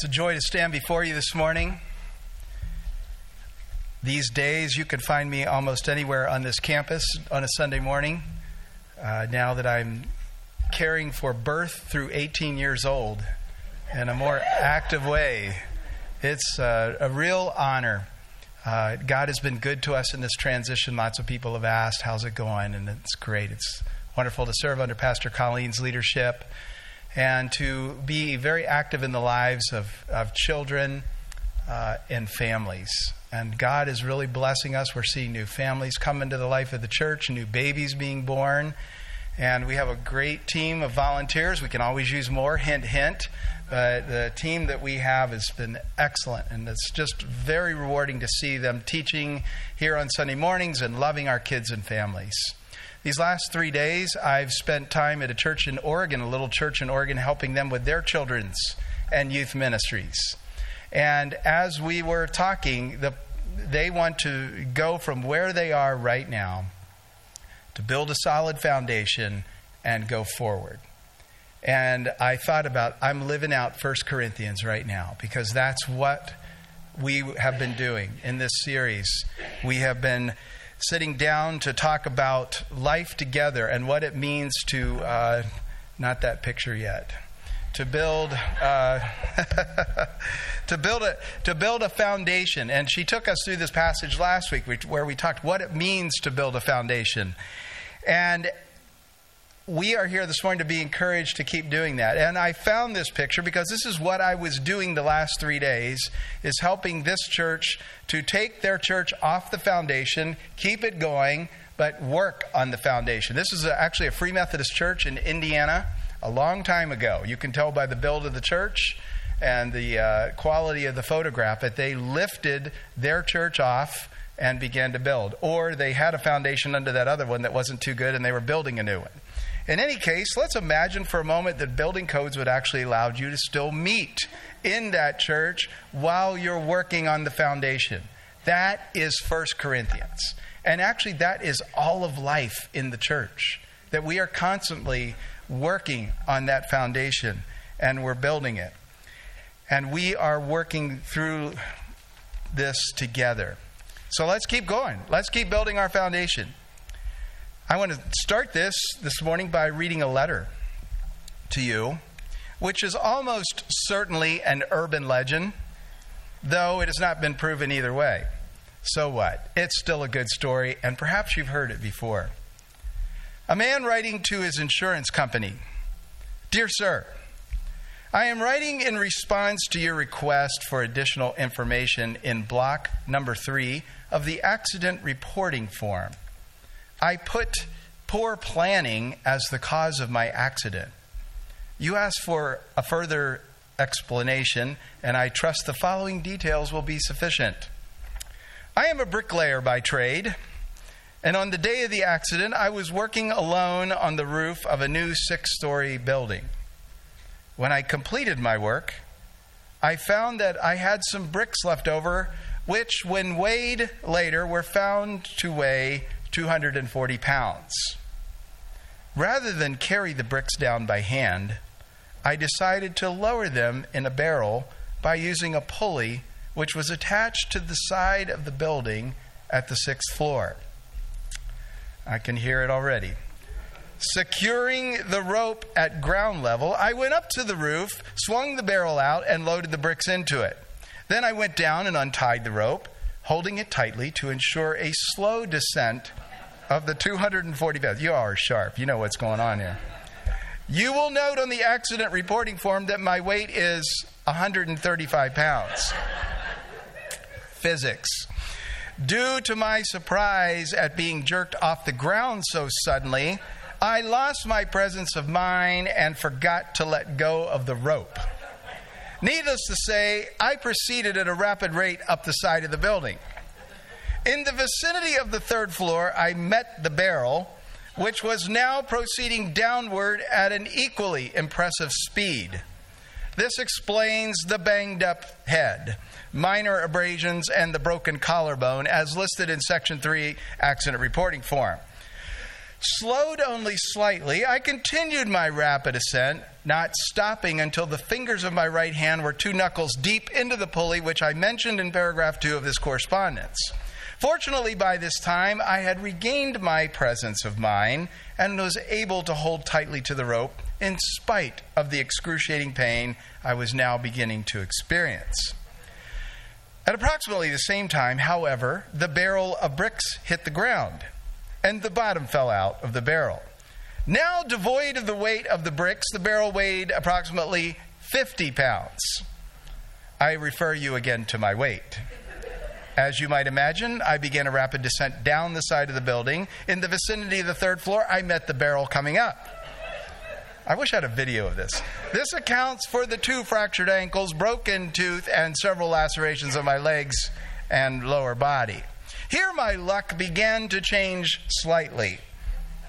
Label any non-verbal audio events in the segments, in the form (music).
It's a joy to stand before you this morning. These days, you can find me almost anywhere on this campus on a Sunday morning. Uh, now that I'm caring for birth through 18 years old in a more active way, it's uh, a real honor. Uh, God has been good to us in this transition. Lots of people have asked, How's it going? And it's great. It's wonderful to serve under Pastor Colleen's leadership and to be very active in the lives of, of children uh, and families. And God is really blessing us. We're seeing new families come into the life of the church, new babies being born. And we have a great team of volunteers. We can always use more, hint, hint. But the team that we have has been excellent. And it's just very rewarding to see them teaching here on Sunday mornings and loving our kids and families. These last three days, I've spent time at a church in Oregon, a little church in Oregon, helping them with their children's and youth ministries. And as we were talking, the, they want to go from where they are right now to build a solid foundation and go forward. And I thought about, I'm living out 1 Corinthians right now because that's what we have been doing in this series. We have been sitting down to talk about life together and what it means to, uh, not that picture yet, to build, uh, (laughs) to build a to build a foundation. And she took us through this passage last week, where we talked what it means to build a foundation. And we are here this morning to be encouraged to keep doing that. And I found this picture because this is what I was doing the last three days is helping this church to take their church off the foundation, keep it going, but work on the foundation. This is actually a Free Methodist church in Indiana a long time ago. You can tell by the build of the church and the uh, quality of the photograph that they lifted their church off and began to build. Or they had a foundation under that other one that wasn't too good and they were building a new one. In any case, let's imagine for a moment that building codes would actually allow you to still meet in that church while you're working on the foundation. That is First Corinthians. And actually, that is all of life in the church. That we are constantly working on that foundation and we're building it. And we are working through this together. So let's keep going. Let's keep building our foundation. I want to start this this morning by reading a letter to you, which is almost certainly an urban legend, though it has not been proven either way. So what? It's still a good story, and perhaps you've heard it before. A man writing to his insurance company Dear Sir, I am writing in response to your request for additional information in block number three of the accident reporting form. I put poor planning as the cause of my accident. You asked for a further explanation, and I trust the following details will be sufficient. I am a bricklayer by trade, and on the day of the accident, I was working alone on the roof of a new six story building. When I completed my work, I found that I had some bricks left over, which, when weighed later, were found to weigh 240 pounds. Rather than carry the bricks down by hand, I decided to lower them in a barrel by using a pulley which was attached to the side of the building at the sixth floor. I can hear it already. Securing the rope at ground level, I went up to the roof, swung the barrel out, and loaded the bricks into it. Then I went down and untied the rope, holding it tightly to ensure a slow descent of the 240 pounds. You are sharp. You know what's going on here. You will note on the accident reporting form that my weight is 135 pounds. Physics. Due to my surprise at being jerked off the ground so suddenly, I lost my presence of mind and forgot to let go of the rope. Needless to say, I proceeded at a rapid rate up the side of the building. In the vicinity of the third floor, I met the barrel, which was now proceeding downward at an equally impressive speed. This explains the banged up head, minor abrasions, and the broken collarbone as listed in Section 3 accident reporting form. Slowed only slightly, I continued my rapid ascent, not stopping until the fingers of my right hand were two knuckles deep into the pulley, which I mentioned in paragraph two of this correspondence. Fortunately, by this time, I had regained my presence of mind and was able to hold tightly to the rope in spite of the excruciating pain I was now beginning to experience. At approximately the same time, however, the barrel of bricks hit the ground and the bottom fell out of the barrel. Now devoid of the weight of the bricks, the barrel weighed approximately 50 pounds. I refer you again to my weight. As you might imagine, I began a rapid descent down the side of the building. In the vicinity of the third floor, I met the barrel coming up. I wish I had a video of this. This accounts for the two fractured ankles, broken tooth, and several lacerations of my legs and lower body. Here my luck began to change slightly.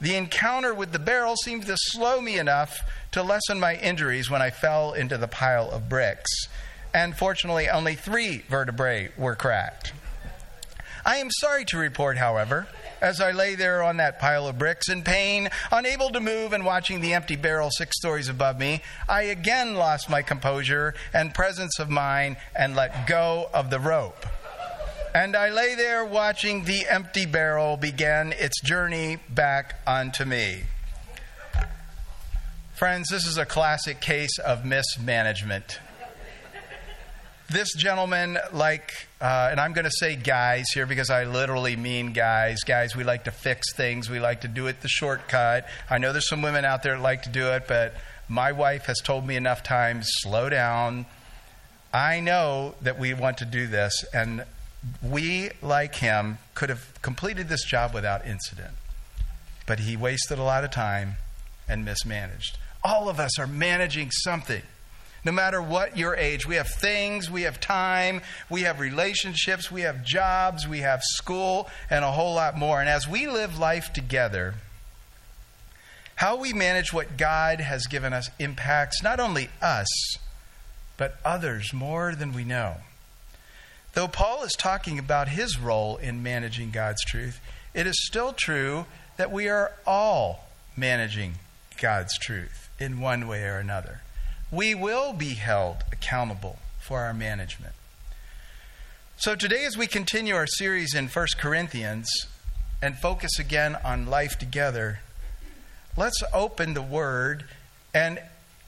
The encounter with the barrel seemed to slow me enough to lessen my injuries when I fell into the pile of bricks. And fortunately, only three vertebrae were cracked. I am sorry to report, however, as I lay there on that pile of bricks in pain, unable to move and watching the empty barrel six stories above me, I again lost my composure and presence of mind and let go of the rope. And I lay there watching the empty barrel begin its journey back onto me. Friends, this is a classic case of mismanagement. This gentleman, like, uh, and I'm going to say guys here because I literally mean guys. Guys, we like to fix things, we like to do it the shortcut. I know there's some women out there that like to do it, but my wife has told me enough times slow down. I know that we want to do this, and we, like him, could have completed this job without incident. But he wasted a lot of time and mismanaged. All of us are managing something. No matter what your age, we have things, we have time, we have relationships, we have jobs, we have school, and a whole lot more. And as we live life together, how we manage what God has given us impacts not only us, but others more than we know. Though Paul is talking about his role in managing God's truth, it is still true that we are all managing God's truth in one way or another. We will be held accountable for our management. So today, as we continue our series in 1 Corinthians and focus again on life together, let's open the Word and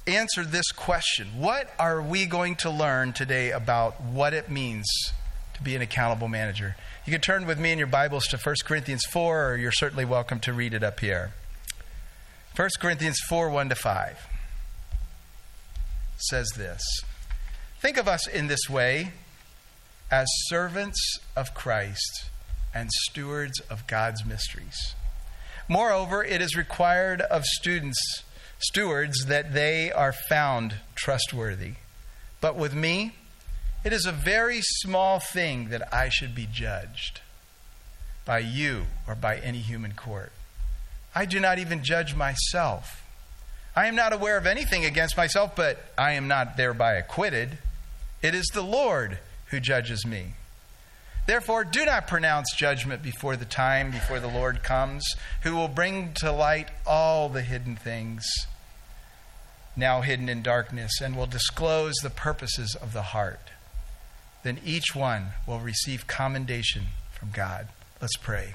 answer this question What are we going to learn today about what it means to be an accountable manager? You can turn with me in your Bibles to 1 Corinthians 4, or you're certainly welcome to read it up here. 1 Corinthians 4 1 to 5 says this Think of us in this way as servants of Christ and stewards of God's mysteries. Moreover, it is required of students stewards that they are found trustworthy. But with me, it is a very small thing that I should be judged by you or by any human court. I do not even judge myself. I am not aware of anything against myself, but I am not thereby acquitted. It is the Lord who judges me. Therefore, do not pronounce judgment before the time, before the Lord comes, who will bring to light all the hidden things now hidden in darkness, and will disclose the purposes of the heart. Then each one will receive commendation from God. Let's pray.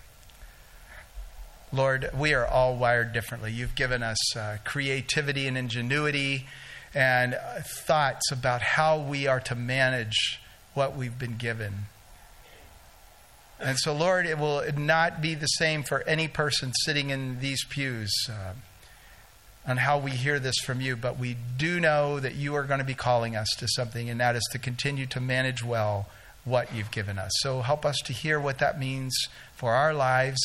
Lord, we are all wired differently. You've given us uh, creativity and ingenuity and uh, thoughts about how we are to manage what we've been given. And so, Lord, it will not be the same for any person sitting in these pews. Uh, on how we hear this from you, but we do know that you are going to be calling us to something, and that is to continue to manage well what you've given us. So help us to hear what that means for our lives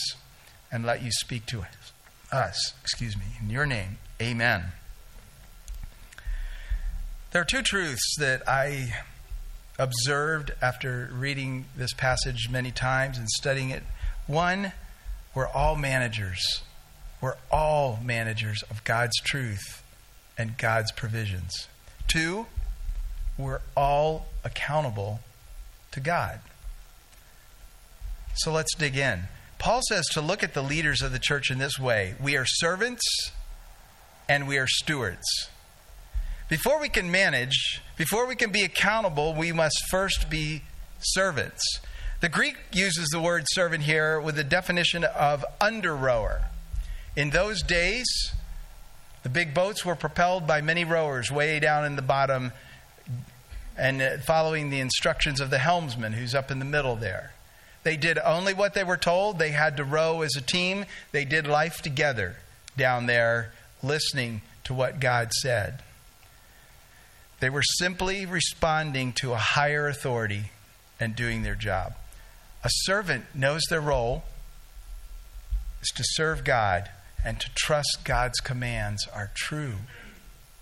and let you speak to us. Excuse me. In your name, amen. There are two truths that I observed after reading this passage many times and studying it. One, we're all managers. We're all managers of God's truth and God's provisions. Two, we're all accountable to God. So let's dig in. Paul says to look at the leaders of the church in this way we are servants and we are stewards. Before we can manage, before we can be accountable, we must first be servants. The Greek uses the word servant here with the definition of under rower. In those days, the big boats were propelled by many rowers way down in the bottom and following the instructions of the helmsman who's up in the middle there. They did only what they were told. They had to row as a team. They did life together down there, listening to what God said. They were simply responding to a higher authority and doing their job. A servant knows their role is to serve God and to trust God's commands are true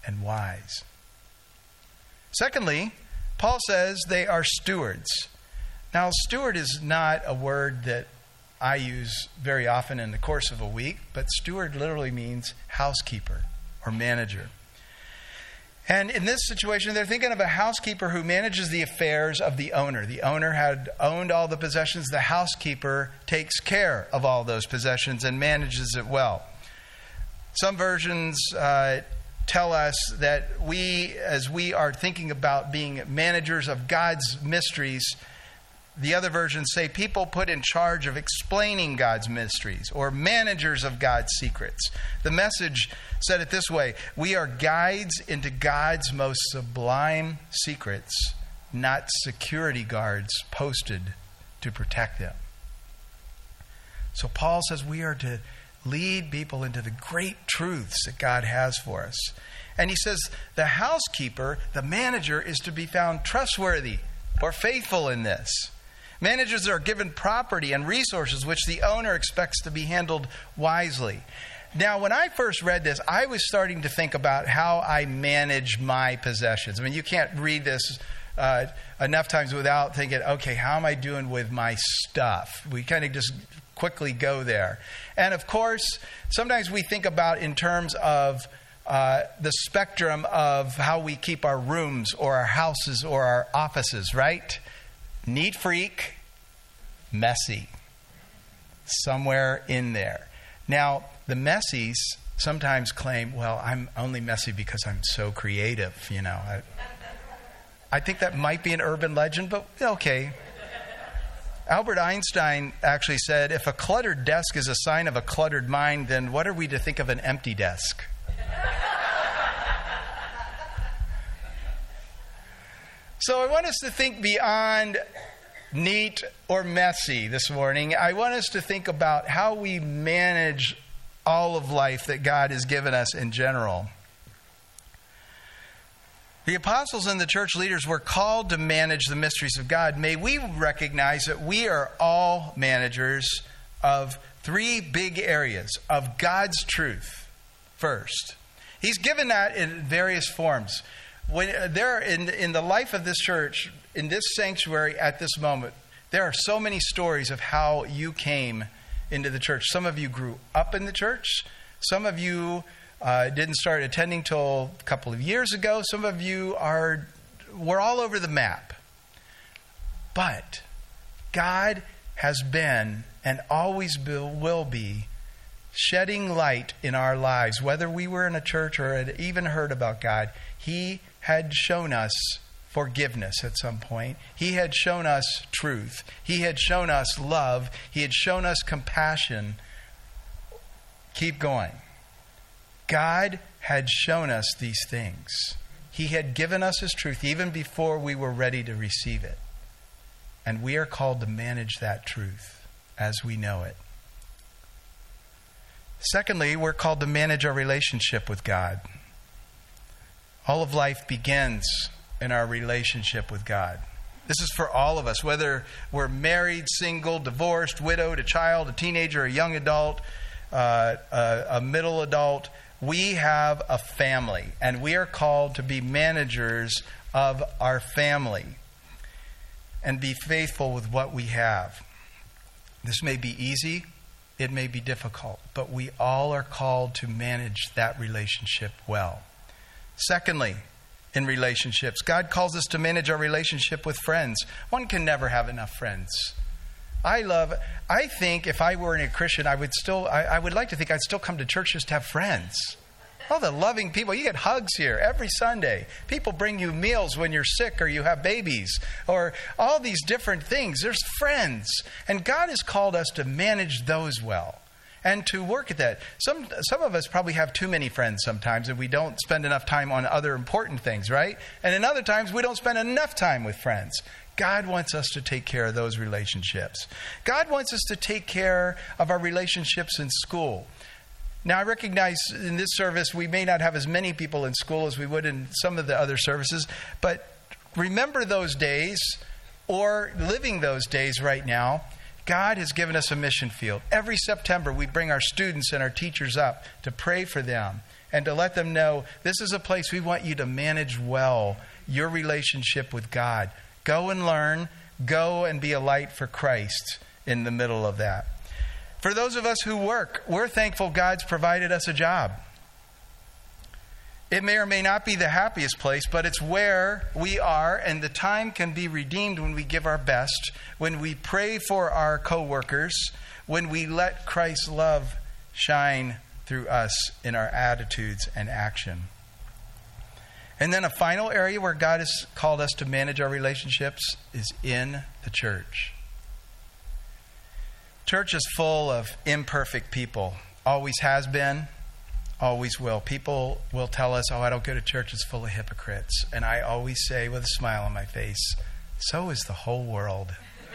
and wise. Secondly, Paul says they are stewards. Now, steward is not a word that I use very often in the course of a week, but steward literally means housekeeper or manager. And in this situation, they're thinking of a housekeeper who manages the affairs of the owner. The owner had owned all the possessions. The housekeeper takes care of all those possessions and manages it well. Some versions uh, tell us that we, as we are thinking about being managers of God's mysteries, the other versions say people put in charge of explaining God's mysteries or managers of God's secrets. The message said it this way We are guides into God's most sublime secrets, not security guards posted to protect them. So Paul says we are to lead people into the great truths that God has for us. And he says the housekeeper, the manager, is to be found trustworthy or faithful in this. Managers are given property and resources which the owner expects to be handled wisely. Now, when I first read this, I was starting to think about how I manage my possessions. I mean, you can't read this uh, enough times without thinking, okay, how am I doing with my stuff? We kind of just quickly go there. And of course, sometimes we think about in terms of uh, the spectrum of how we keep our rooms or our houses or our offices, right? Neat freak, messy. Somewhere in there. Now, the messies sometimes claim, well, I'm only messy because I'm so creative, you know. I, I think that might be an urban legend, but okay. Albert Einstein actually said if a cluttered desk is a sign of a cluttered mind, then what are we to think of an empty desk? So I want us to think beyond neat or messy this morning. I want us to think about how we manage all of life that God has given us in general. The apostles and the church leaders were called to manage the mysteries of God. May we recognize that we are all managers of three big areas of God's truth first. He's given that in various forms when uh, there in in the life of this church in this sanctuary at this moment there are so many stories of how you came into the church. Some of you grew up in the church. Some of you uh, didn't start attending till a couple of years ago. Some of you are we're all over the map. But god has been and always will be shedding light in our lives. Whether we were in a church or had even heard about god he had shown us forgiveness at some point. He had shown us truth. He had shown us love. He had shown us compassion. Keep going. God had shown us these things. He had given us His truth even before we were ready to receive it. And we are called to manage that truth as we know it. Secondly, we're called to manage our relationship with God. All of life begins in our relationship with God. This is for all of us, whether we're married, single, divorced, widowed, a child, a teenager, a young adult, uh, a, a middle adult. We have a family, and we are called to be managers of our family and be faithful with what we have. This may be easy, it may be difficult, but we all are called to manage that relationship well. Secondly, in relationships, God calls us to manage our relationship with friends. One can never have enough friends. I love, I think if I were a Christian, I would still, I, I would like to think I'd still come to church just to have friends. All the loving people. You get hugs here every Sunday. People bring you meals when you're sick or you have babies or all these different things. There's friends. And God has called us to manage those well and to work at that. Some, some of us probably have too many friends sometimes and we don't spend enough time on other important things, right? And in other times, we don't spend enough time with friends. God wants us to take care of those relationships. God wants us to take care of our relationships in school. Now, I recognize in this service we may not have as many people in school as we would in some of the other services, but remember those days or living those days right now. God has given us a mission field. Every September, we bring our students and our teachers up to pray for them and to let them know this is a place we want you to manage well your relationship with God. Go and learn, go and be a light for Christ in the middle of that. For those of us who work, we're thankful God's provided us a job. It may or may not be the happiest place, but it's where we are, and the time can be redeemed when we give our best, when we pray for our coworkers, when we let Christ's love shine through us in our attitudes and action. And then a final area where God has called us to manage our relationships is in the church. Church is full of imperfect people, always has been, always will. People will tell us, Oh, I don't go to church, it's full of hypocrites. And I always say with a smile on my face, So is the whole world. (laughs)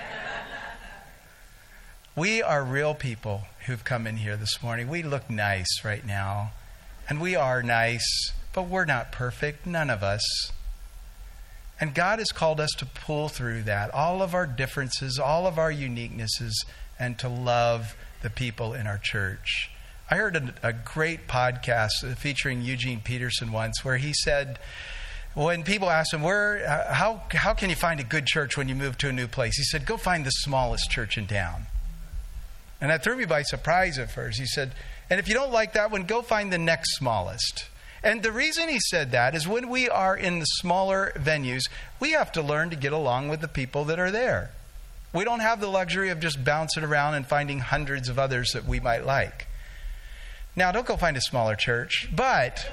we are real people who've come in here this morning. We look nice right now, and we are nice, but we're not perfect, none of us. And God has called us to pull through that, all of our differences, all of our uniquenesses, and to love the people in our church. I heard a, a, great podcast featuring Eugene Peterson once where he said, when people asked him, Where, how, how can you find a good church when you move to a new place? He said, Go find the smallest church in town. And that threw me by surprise at first. He said, And if you don't like that one, go find the next smallest. And the reason he said that is when we are in the smaller venues, we have to learn to get along with the people that are there. We don't have the luxury of just bouncing around and finding hundreds of others that we might like. Now, don't go find a smaller church, but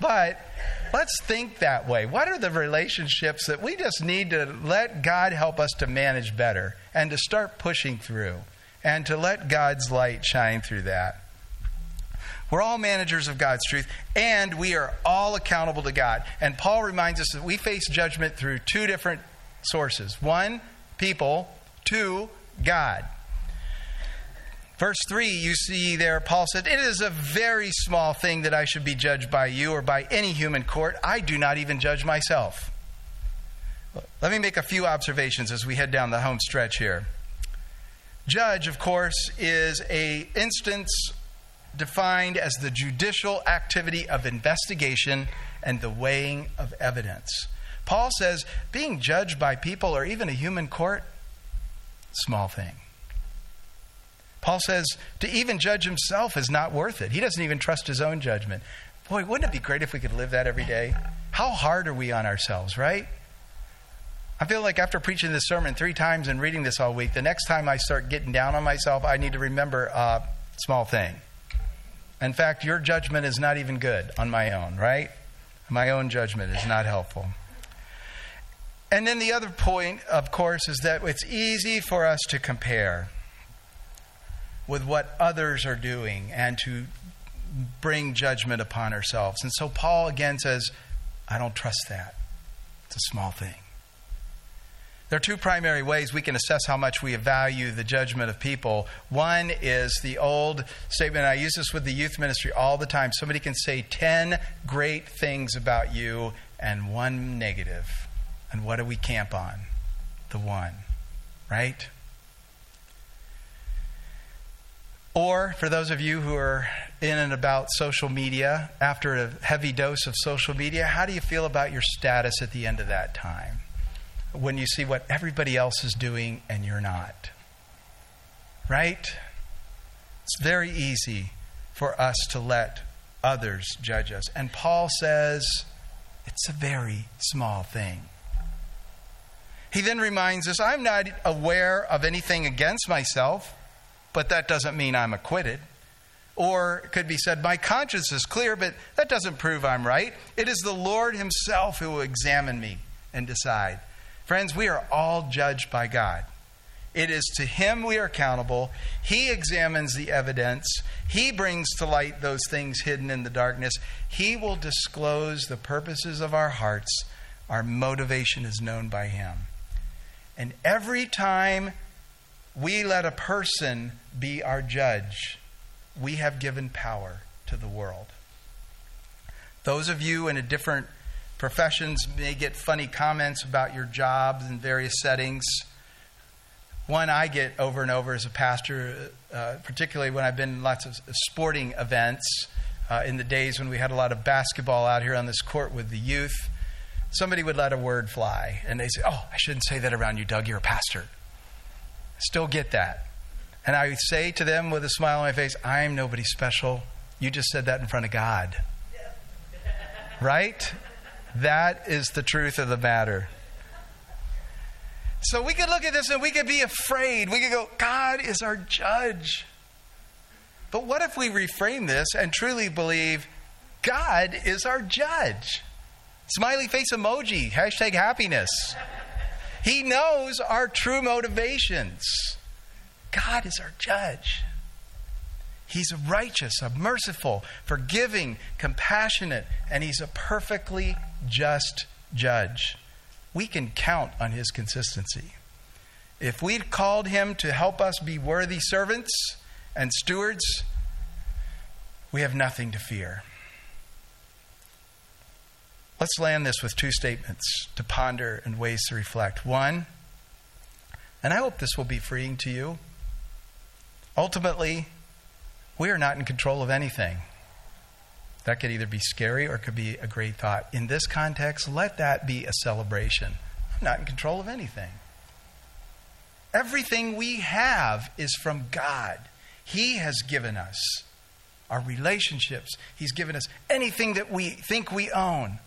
but let's think that way. What are the relationships that we just need to let God help us to manage better and to start pushing through and to let God's light shine through that? We're all managers of God's truth, and we are all accountable to God. And Paul reminds us that we face judgment through two different sources one, people, two, God. Verse 3, you see there, Paul said, It is a very small thing that I should be judged by you or by any human court. I do not even judge myself. Let me make a few observations as we head down the home stretch here. Judge, of course, is a instance defined as the judicial activity of investigation and the weighing of evidence. Paul says being judged by people or even a human court, small thing. Paul says to even judge himself is not worth it. He doesn't even trust his own judgment. Boy, wouldn't it be great if we could live that every day? How hard are we on ourselves, right? I feel like after preaching this sermon three times and reading this all week, the next time I start getting down on myself, I need to remember a small thing. In fact, your judgment is not even good on my own, right? My own judgment is not helpful. And then the other point, of course, is that it's easy for us to compare with what others are doing and to bring judgment upon ourselves. And so Paul again says, I don't trust that. It's a small thing. There are two primary ways we can assess how much we value the judgment of people. One is the old statement, I use this with the youth ministry all the time. Somebody can say 10 great things about you and one negative. And what do we camp on? The one, right? Or for those of you who are in and about social media, after a heavy dose of social media, how do you feel about your status at the end of that time? When you see what everybody else is doing and you're not. Right? It's very easy for us to let others judge us. And Paul says it's a very small thing. He then reminds us I'm not aware of anything against myself, but that doesn't mean I'm acquitted. Or it could be said, My conscience is clear, but that doesn't prove I'm right. It is the Lord Himself who will examine me and decide. Friends, we are all judged by God. It is to Him we are accountable. He examines the evidence. He brings to light those things hidden in the darkness. He will disclose the purposes of our hearts. Our motivation is known by Him. And every time we let a person be our judge, we have given power to the world. Those of you in a different professions may get funny comments about your jobs in various settings. One I get over and over as a pastor, uh, particularly when I've been in lots of sporting events uh, in the days when we had a lot of basketball out here on this court with the youth. Somebody would let a word fly, and they say, Oh, I shouldn't say that around you, Doug. You're a pastor. Still get that. And I say to them with a smile on my face, I'm nobody special. You just said that in front of God. Right? That is the truth of the matter. So we could look at this and we could be afraid. We could go, God is our judge. But what if we reframe this and truly believe God is our judge? Smiley face emoji, hashtag happiness. He knows our true motivations. God is our judge. He's a righteous, a merciful, forgiving, compassionate, and he's a perfectly just judge. We can count on his consistency. If we'd called him to help us be worthy servants and stewards, we have nothing to fear. Let's land this with two statements to ponder and ways to reflect. One, and I hope this will be freeing to you. Ultimately, we are not in control of anything. That could either be scary or it could be a great thought. In this context, let that be a celebration. I'm not in control of anything. Everything we have is from God. He has given us our relationships, He's given us anything that we think we own.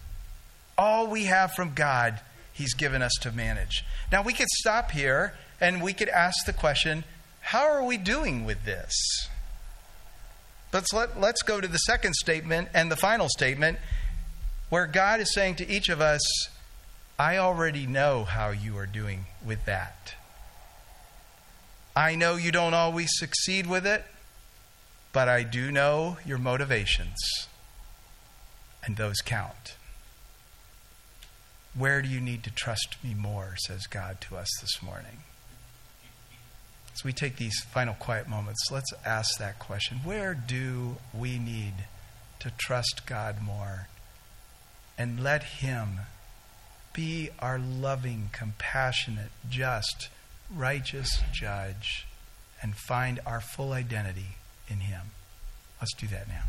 All we have from God, He's given us to manage. Now, we could stop here and we could ask the question how are we doing with this? Let's, let, let's go to the second statement and the final statement where God is saying to each of us, I already know how you are doing with that. I know you don't always succeed with it, but I do know your motivations, and those count. Where do you need to trust me more, says God to us this morning? As we take these final quiet moments, let's ask that question Where do we need to trust God more? And let Him be our loving, compassionate, just, righteous judge and find our full identity in Him. Let's do that now.